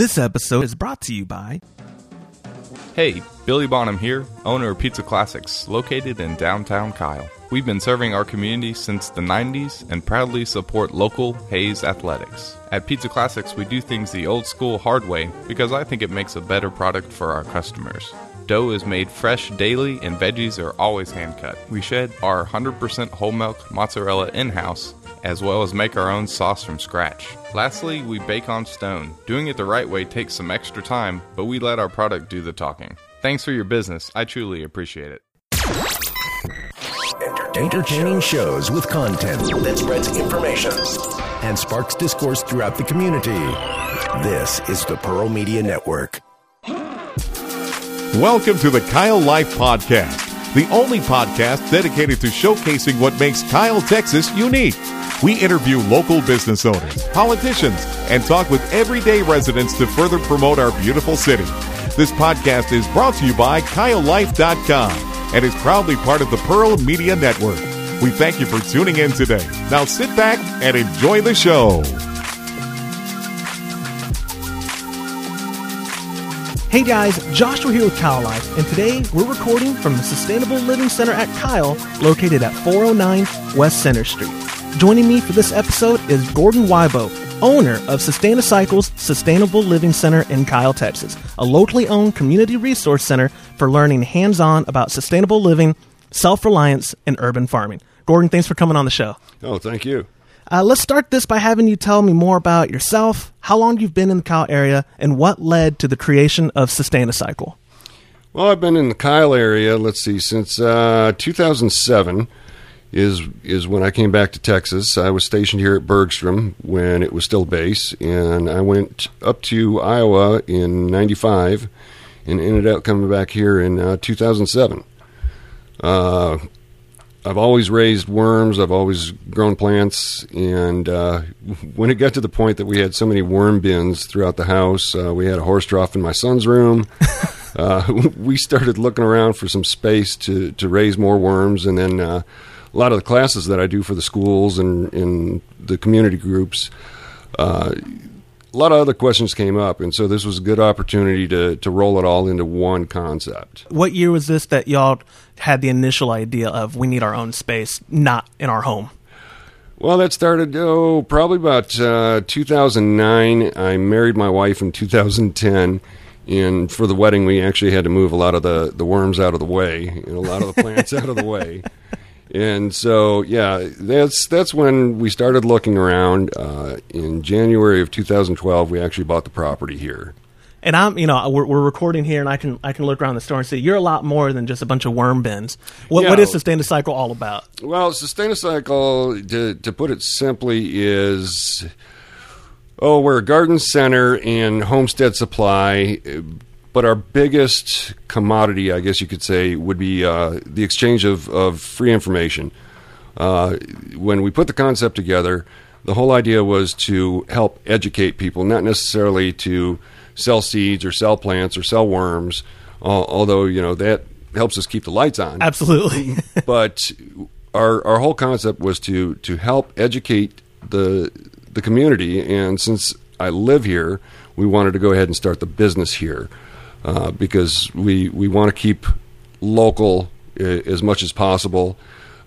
This episode is brought to you by Hey, Billy Bonham here, owner of Pizza Classics, located in downtown Kyle. We've been serving our community since the 90s and proudly support local Hays athletics. At Pizza Classics, we do things the old school hard way because I think it makes a better product for our customers. Dough is made fresh daily and veggies are always hand cut. We shed our 100% whole milk mozzarella in house as well as make our own sauce from scratch. Lastly, we bake on stone. Doing it the right way takes some extra time, but we let our product do the talking. Thanks for your business. I truly appreciate it. Entertaining shows with content that spreads information and sparks discourse throughout the community. This is the Pearl Media Network. Welcome to the Kyle Life Podcast, the only podcast dedicated to showcasing what makes Kyle, Texas unique. We interview local business owners, politicians, and talk with everyday residents to further promote our beautiful city. This podcast is brought to you by KyleLife.com and is proudly part of the Pearl Media Network. We thank you for tuning in today. Now sit back and enjoy the show. Hey guys, Joshua here with Kyle Life, and today we're recording from the Sustainable Living Center at Kyle, located at 409 West Center Street. Joining me for this episode is Gordon Wybo, owner of Sustainacycle's Sustainable Living Center in Kyle, Texas, a locally owned community resource center for learning hands on about sustainable living, self reliance, and urban farming. Gordon, thanks for coming on the show. Oh, thank you. Uh, let's start this by having you tell me more about yourself, how long you've been in the Kyle area, and what led to the creation of Sustainacycle. Well, I've been in the Kyle area, let's see, since uh, 2007 is is when I came back to Texas. I was stationed here at Bergstrom when it was still base, and I went up to Iowa in '95 and ended up coming back here in uh, 2007. Uh, I've always raised worms. I've always grown plants, and uh, when it got to the point that we had so many worm bins throughout the house, uh, we had a horse trough in my son's room. uh, we started looking around for some space to to raise more worms, and then uh, a lot of the classes that I do for the schools and in the community groups. Uh, a lot of other questions came up, and so this was a good opportunity to to roll it all into one concept. What year was this that y'all had the initial idea of we need our own space, not in our home? Well, that started oh probably about uh, 2009. I married my wife in 2010, and for the wedding we actually had to move a lot of the the worms out of the way and a lot of the plants out of the way. And so, yeah, that's that's when we started looking around. Uh, in January of 2012, we actually bought the property here. And I'm, you know, we're, we're recording here, and I can I can look around the store and see you're a lot more than just a bunch of worm bins. What Yeah. what is Sustainacycle all about? Well, Sustainacycle, to, to put it simply, is oh, we're a garden center and homestead supply, but our biggest commodity, I guess you could say, would be uh, the exchange of, of free information. Uh, when we put the concept together, the whole idea was to help educate people, not necessarily to sell seeds or sell plants or sell worms, al- although, you know, that helps us keep the lights on Absolutely. but our our whole concept was to to help educate the the community. And since I live here, we wanted to go ahead and start the business here uh, because we we want to keep local uh, as much as possible.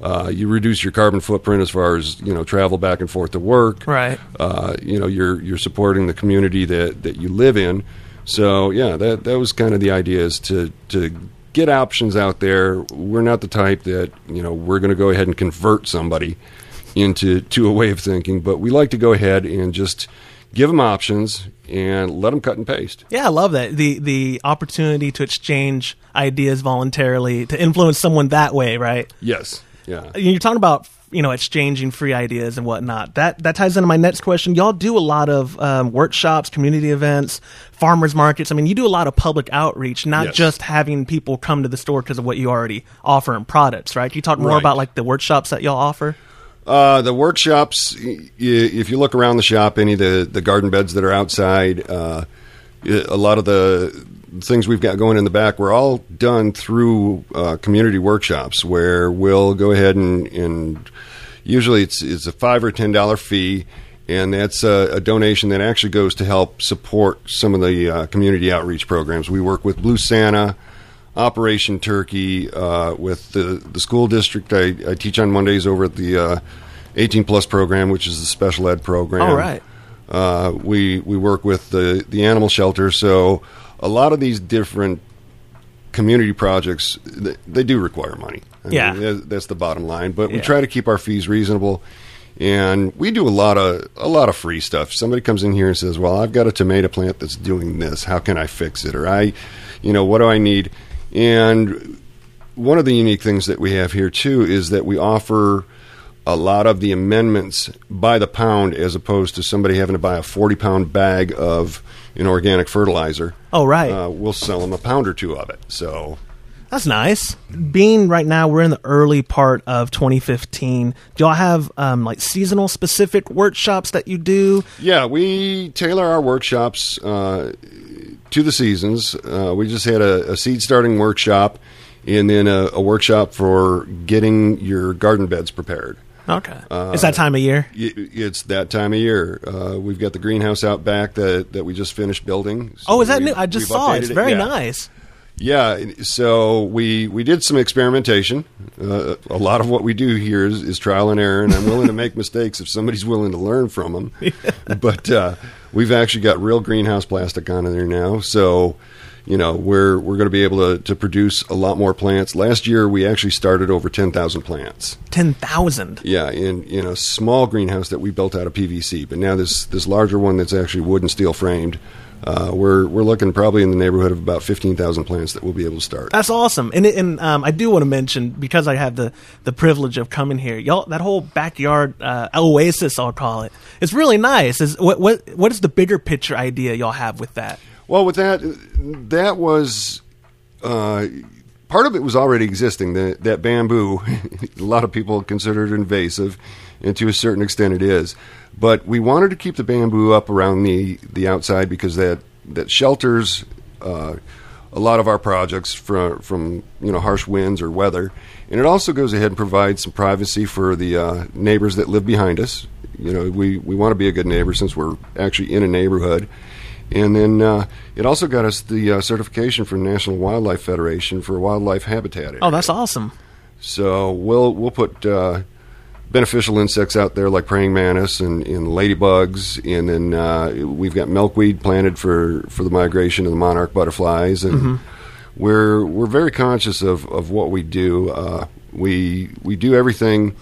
Uh, you reduce your carbon footprint as far as you know travel back and forth to work. Right. Uh, you know you're you're supporting the community that, that you live in. So yeah, that that was kind of the idea is to to get options out there. We're not the type that you know we're going to go ahead and convert somebody into to a way of thinking, but we like to go ahead and just give them options and let them cut and paste. yeah, I love that the the opportunity to exchange ideas voluntarily to influence someone that way, right? Yes. Yeah. You're talking about you know exchanging free ideas and whatnot. That that ties into my next question. Y'all do a lot of um, workshops, community events, farmers markets. I mean, you do a lot of public outreach, not Yes. just having people come to the store because of what you already offer in products, right? Can you talk more Right. about like the workshops that y'all offer? Uh, the workshops, y- if you look around the shop, any of the, the garden beds that are outside, uh, a lot of the things we've got going in the back we're all done through uh, community workshops where we'll go ahead and, and usually it's, it's a five or ten dollar fee and that's a, a donation that actually goes to help support some of the uh, community outreach programs. We work with Blue Santa, Operation Turkey, uh, with the the school district. I, I teach on Mondays over at the uh, 18 plus program, which is the special ed program. All right. Uh, we we work with the the animal shelter. So a lot of these different community projects they, they do require money. I Yeah. mean, that's the bottom line. But we try to keep our fees reasonable. And we do a lot of a lot of free stuff. Somebody comes in here and says, "Well, I've got a tomato plant that's doing this. How can I fix it?" Or I, you know, what do I need? And one of the unique things that we have here too is that we offer a lot of the amendments by the pound as opposed to somebody having to buy a 40 pound bag of an organic fertilizer. Oh, right. Uh, we'll sell them a pound or two of it. So, That's nice. Being right now, we're in the early part of 2015. Do y'all have um, like seasonal specific workshops that you do? yeah, we tailor our workshops uh, to the seasons. Uh, we just had a, a seed starting workshop and then a, a workshop for getting your garden beds prepared. Okay. it's that time of year. It's that time of year. Uh, we've got the greenhouse out back that, that we just finished building. So Oh, is that new? I just saw it. It's very Yeah. nice. Yeah, so we we did some experimentation. Uh, a lot of what we do here is, is trial and error, and I'm willing to make mistakes if somebody's willing to learn from them. But uh, we've actually got real greenhouse plastic on in there now, so you know we're we're going to be able to, to produce a lot more plants. Last year we actually started over ten thousand plants. 10,000. Yeah, in in a small greenhouse that we built out of PVC, but now this this larger one that's actually wood and steel framed. Uh, we're we're looking probably in the neighborhood of about fifteen thousand plants that we'll be able to start. That's awesome. And and um, I do want to mention because I have the the privilege of coming here. Y'all, that whole backyard uh, oasis, I'll call it. It's really nice. Is what what what is the bigger picture idea y'all have with that? Well, with that, that was uh, part of it was already existing. The, that bamboo, a lot of people consider it invasive, and to a certain extent, it is. But we wanted to keep the bamboo up around the the outside because that that shelters uh, a lot of our projects from from you know harsh winds or weather, and it also goes ahead and provides some privacy for the uh, neighbors that live behind us. You know, we we want to be a good neighbor since we're actually in a neighborhood. And then uh, it also got us the uh, certification from National Wildlife Federation for wildlife habitat. Area. Oh, that's awesome. So we'll we'll put uh, beneficial insects out there like praying mantis and, and ladybugs, and then uh, we've got milkweed planted for, for the migration of the monarch butterflies, and we're we're very conscious of, of what we do. Uh, we we do everything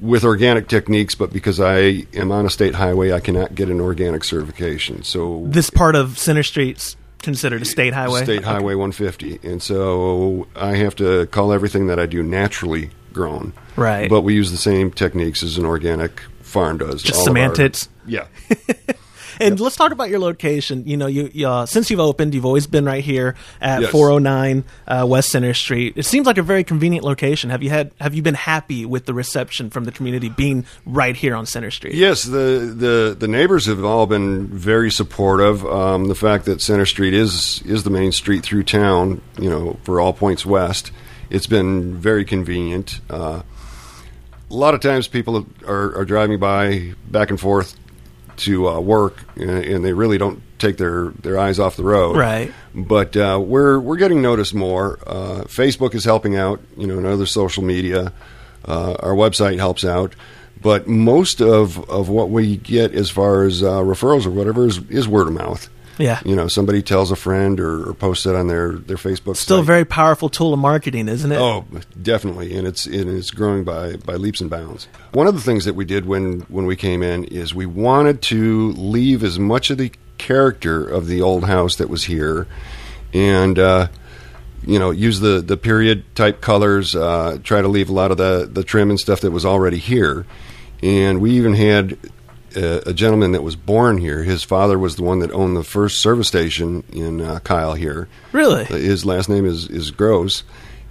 with organic techniques, but because I am on a state highway, I cannot get an organic certification. So This part of Center Street's considered a state highway. State Highway 150, and so I have to call everything that I do naturally grown. Right. But we use the same techniques as an organic farm does. Just All of our- semantics. yeah. And let's talk about your location. You know, you, you uh, since you've opened, you've always been right here at Yes. 409 uh, West Center Street. It seems like a very convenient location. Have you had Have you been happy with the reception from the community being right here on Center Street? Yes, the, the, the neighbors have all been very supportive. Um, the fact that Center Street is is the main street through town, you know, for all points west, it's been very convenient. Uh, a lot of times people are, are driving by back and forth to uh, work, and, and they really don't take their, their eyes off the road. Right. But uh, we're we're getting noticed more. Uh, Facebook is helping out, you know, and other social media. Uh, our website helps out, but most of, of what we get as far as uh, referrals or whatever is, is word of mouth. Yeah. You know, somebody tells a friend or, or posts it on their, their Facebook. Still a very powerful tool of marketing, isn't it? Oh, definitely, and it's and it's growing by by leaps and bounds. One of the things that we did when when we came in is we wanted to leave as much of the character of the old house that was here, and uh, you know use the the period type colors. Uh, try to leave a lot of the the trim and stuff that was already here, and we even had. A, a gentleman that was born here. His father was the one that owned the first service station in uh, Kyle here. Really? His last name is is Gross,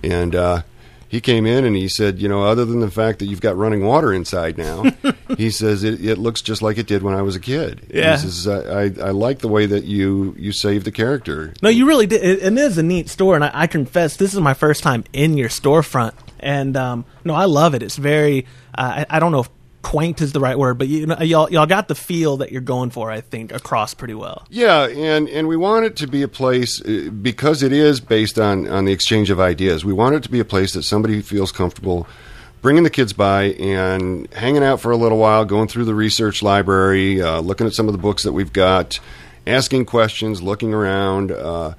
and uh, he came in and he said, you know, other than the fact that you've got running water inside now, he says it, it looks just like it did when I was a kid. Yeah. He says I, I I like the way that you you save the character. No, you really did. It, it is a neat store, and I, I confess this is my first time in your storefront, and um, no, I love it. It's very. Uh, I, I don't know if quaint is the right word, but you know, y'all y'all got the feel that you're going for. I think across pretty well. Yeah, and and we want it to be a place uh, because it is based on on the exchange of ideas. We want it to be a place that somebody feels comfortable bringing the kids by and hanging out for a little while, going through the research library, uh, looking at some of the books that we've got, asking questions, looking around, uh,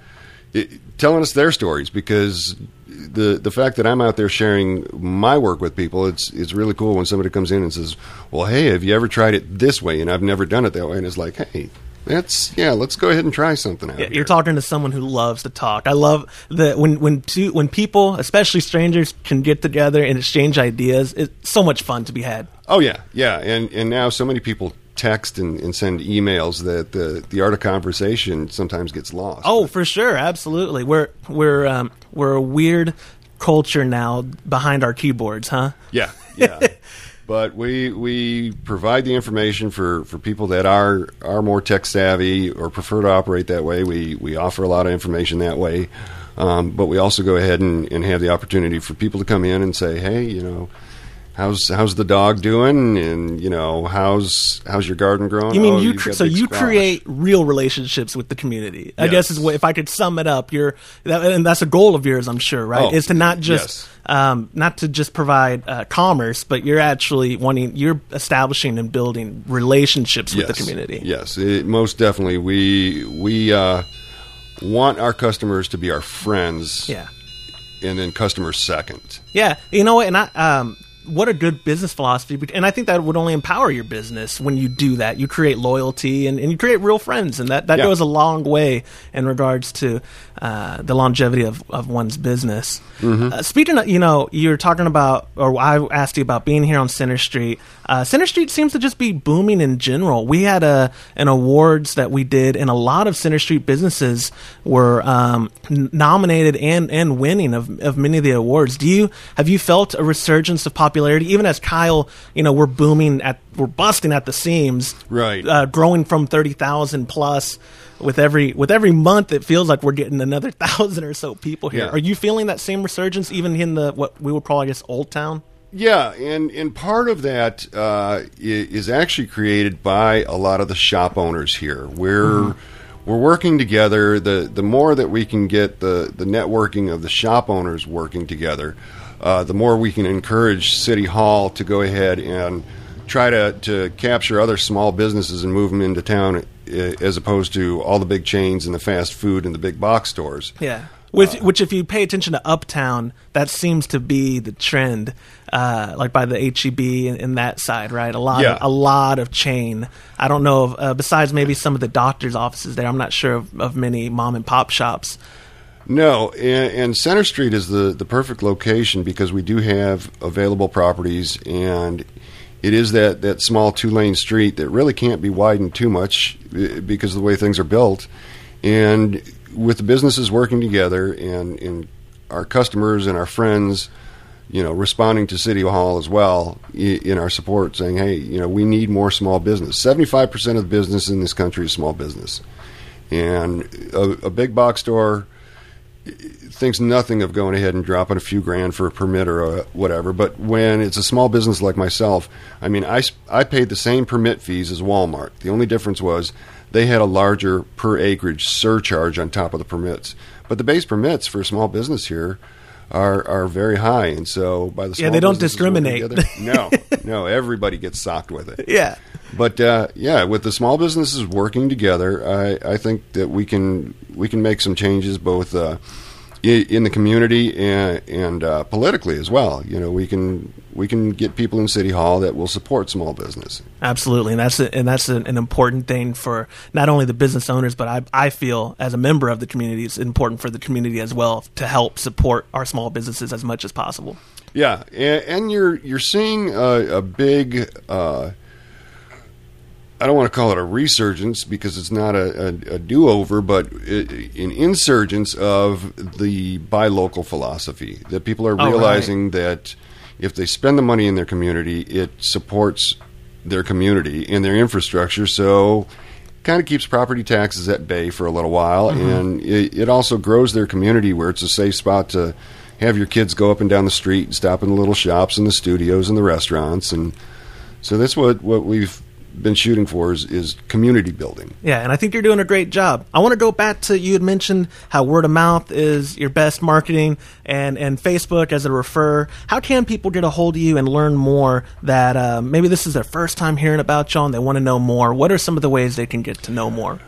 it, telling us their stories because the the fact that I'm out there sharing my work with people, it's it's really cool when somebody comes in and says, "Well, hey, have you ever tried it this way?" And I've never done it that way, and it's like, "Hey, that's yeah, let's go ahead and try something out." Yeah. You're talking to someone who loves to talk. I love that when when two when people, especially strangers, can get together and exchange ideas. It's so much fun to be had. Oh yeah, yeah, and and now so many people text and, and send emails that the the art of conversation sometimes gets lost. Oh, for sure, absolutely. We're we're um, we're a weird culture now behind our keyboards, huh? Yeah, yeah. but we we provide the information for, for people that are are more tech savvy or prefer to operate that way. We we offer a lot of information that way. Um, but we also go ahead and, and have the opportunity for people to come in and say, hey, you know, how's how's the dog doing, and you know, how's how's your garden growing? You mean Oh, you? Cr- so you squash. create real relationships with the community. I Yes. guess is what if I could sum it up. You're that, and that's a goal of yours, I'm sure, right? Oh, is to not just yes. um, not to just provide uh, commerce, but you're actually wanting you're establishing and building relationships with the community. Yes, it, most definitely. We we uh, want our customers to be our friends. Yeah. and then customers second. Yeah, you know what, and I, um, what a good business philosophy, and I think that would only empower your business when you do that. You create loyalty and, and you create real friends, and that, that Yeah. goes a long way in regards to uh, the longevity of, of one's business. Mm-hmm. Uh, speaking of, you know, you're talking about, or I asked you about being here on Center Street. Uh, Center Street seems to just be booming in general. We had a an awards that we did, and a lot of Center Street businesses were um, n- nominated and and winning of, of many of the awards. Do you have you felt a resurgence of popularity, even as Kyle? You know, we're booming at we're busting at the seams, Right. Uh, growing from thirty thousand plus. With every with every month, it feels like we're getting another thousand or so people here. Yeah. Are you feeling that same resurgence, even in the what we would call, I guess, Old Town? Yeah, and and part of that uh, is actually created by a lot of the shop owners here. We're we're working together. The the more that we can get the the networking of the shop owners working together, uh, the more we can encourage City Hall to go ahead and try to to capture other small businesses and move them into town, uh, as opposed to all the big chains and the fast food and the big box stores. Yeah. Which, which, if you pay attention to Uptown, that seems to be the trend, uh, like by the HEB and, and that side, right? A lot, Yeah. of, a lot of chain. I don't know of, uh, besides maybe some of the doctors' offices there. I'm not sure of, of many mom and pop shops. No, and, and Center Street is the, the perfect location because we do have available properties, and it is that, that small two lane street that really can't be widened too much eh, because of the way things are built. And with the businesses working together and, and our customers and our friends, you know, responding to City Hall as well in our support, saying, hey, you know, we need more small business. 75% of the business in this country is small business. And a, a big box store thinks nothing of going ahead and dropping a few grand for a permit or a whatever. But when it's a small business like myself, I mean, I, I paid the same permit fees as Walmart. The only difference was they had a larger per acreage surcharge on top of the permits. But the base permits for a small business here are are very high, and so by the Yeah, they don't discriminate. together- no, no, everybody gets socked with it. Yeah. But uh, yeah, with the small businesses working together, I, I think that we can we can make some changes both uh, in the community and, and uh, politically as well. You know, we can we can get people in City Hall that will support small business. Absolutely, and that's a, and that's an, an important thing for not only the business owners, but I I feel as a member of the community, it's important for the community as well to help support our small businesses as much as possible. Yeah, and, and you're you're seeing a, a big. Uh, I don't want to call it a resurgence because it's not a, a, a do-over, but i an insurgence of the buy local philosophy. That people are Oh, right. realizing that if they spend the money in their community, it supports their community and their infrastructure. So, kind of keeps property taxes at bay for a little while, Mm-hmm. and it, it also grows their community where it's a safe spot to have your kids go up and down the street and stop in the little shops and the studios and the restaurants and So that's what, what we've been shooting for is, is community building. Yeah, and I think you're doing a great job. I want to go back to you had mentioned how word of mouth is your best marketing and, and Facebook as a refer. How can people get a hold of you and learn more that uh, maybe this is their first time hearing about you and they want to know more? What are some of the ways they can get to know more?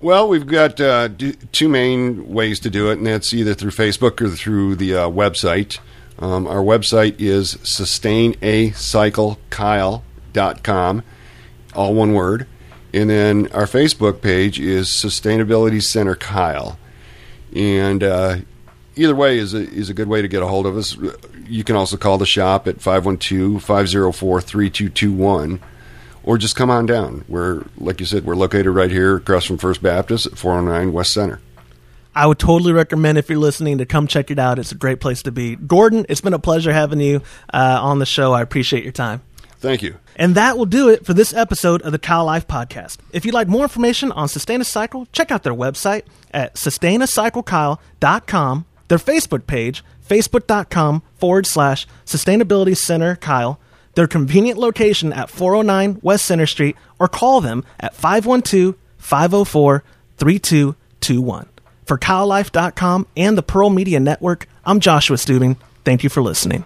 Well, we've got uh, d- two main ways to do it, and that's either through Facebook or through the uh, website. Um, our website is sustainacyclekyle.com all one word. And then our Facebook page is Sustainability Center Kyle. And uh, either way is a, is a good way to get a hold of us. You can also call the shop at 512 504 3221 or just come on down. We're, like you said, we're located right here across from First Baptist at 409 West Center. I would totally recommend if you're listening to come check it out. It's a great place to be. Gordon, it's been a pleasure having you uh, on the show. I appreciate your time. Thank you. And that will do it for this episode of the Kyle Life Podcast. If you'd like more information on Sustainacycle, check out their website at sustainacyclekyle.com, their Facebook page, facebook.com forward slash sustainability center Kyle, their convenient location at 409 West Center Street, or call them at 512 504 3221. For KyleLife.com and the Pearl Media Network, I'm Joshua Stubing. Thank you for listening.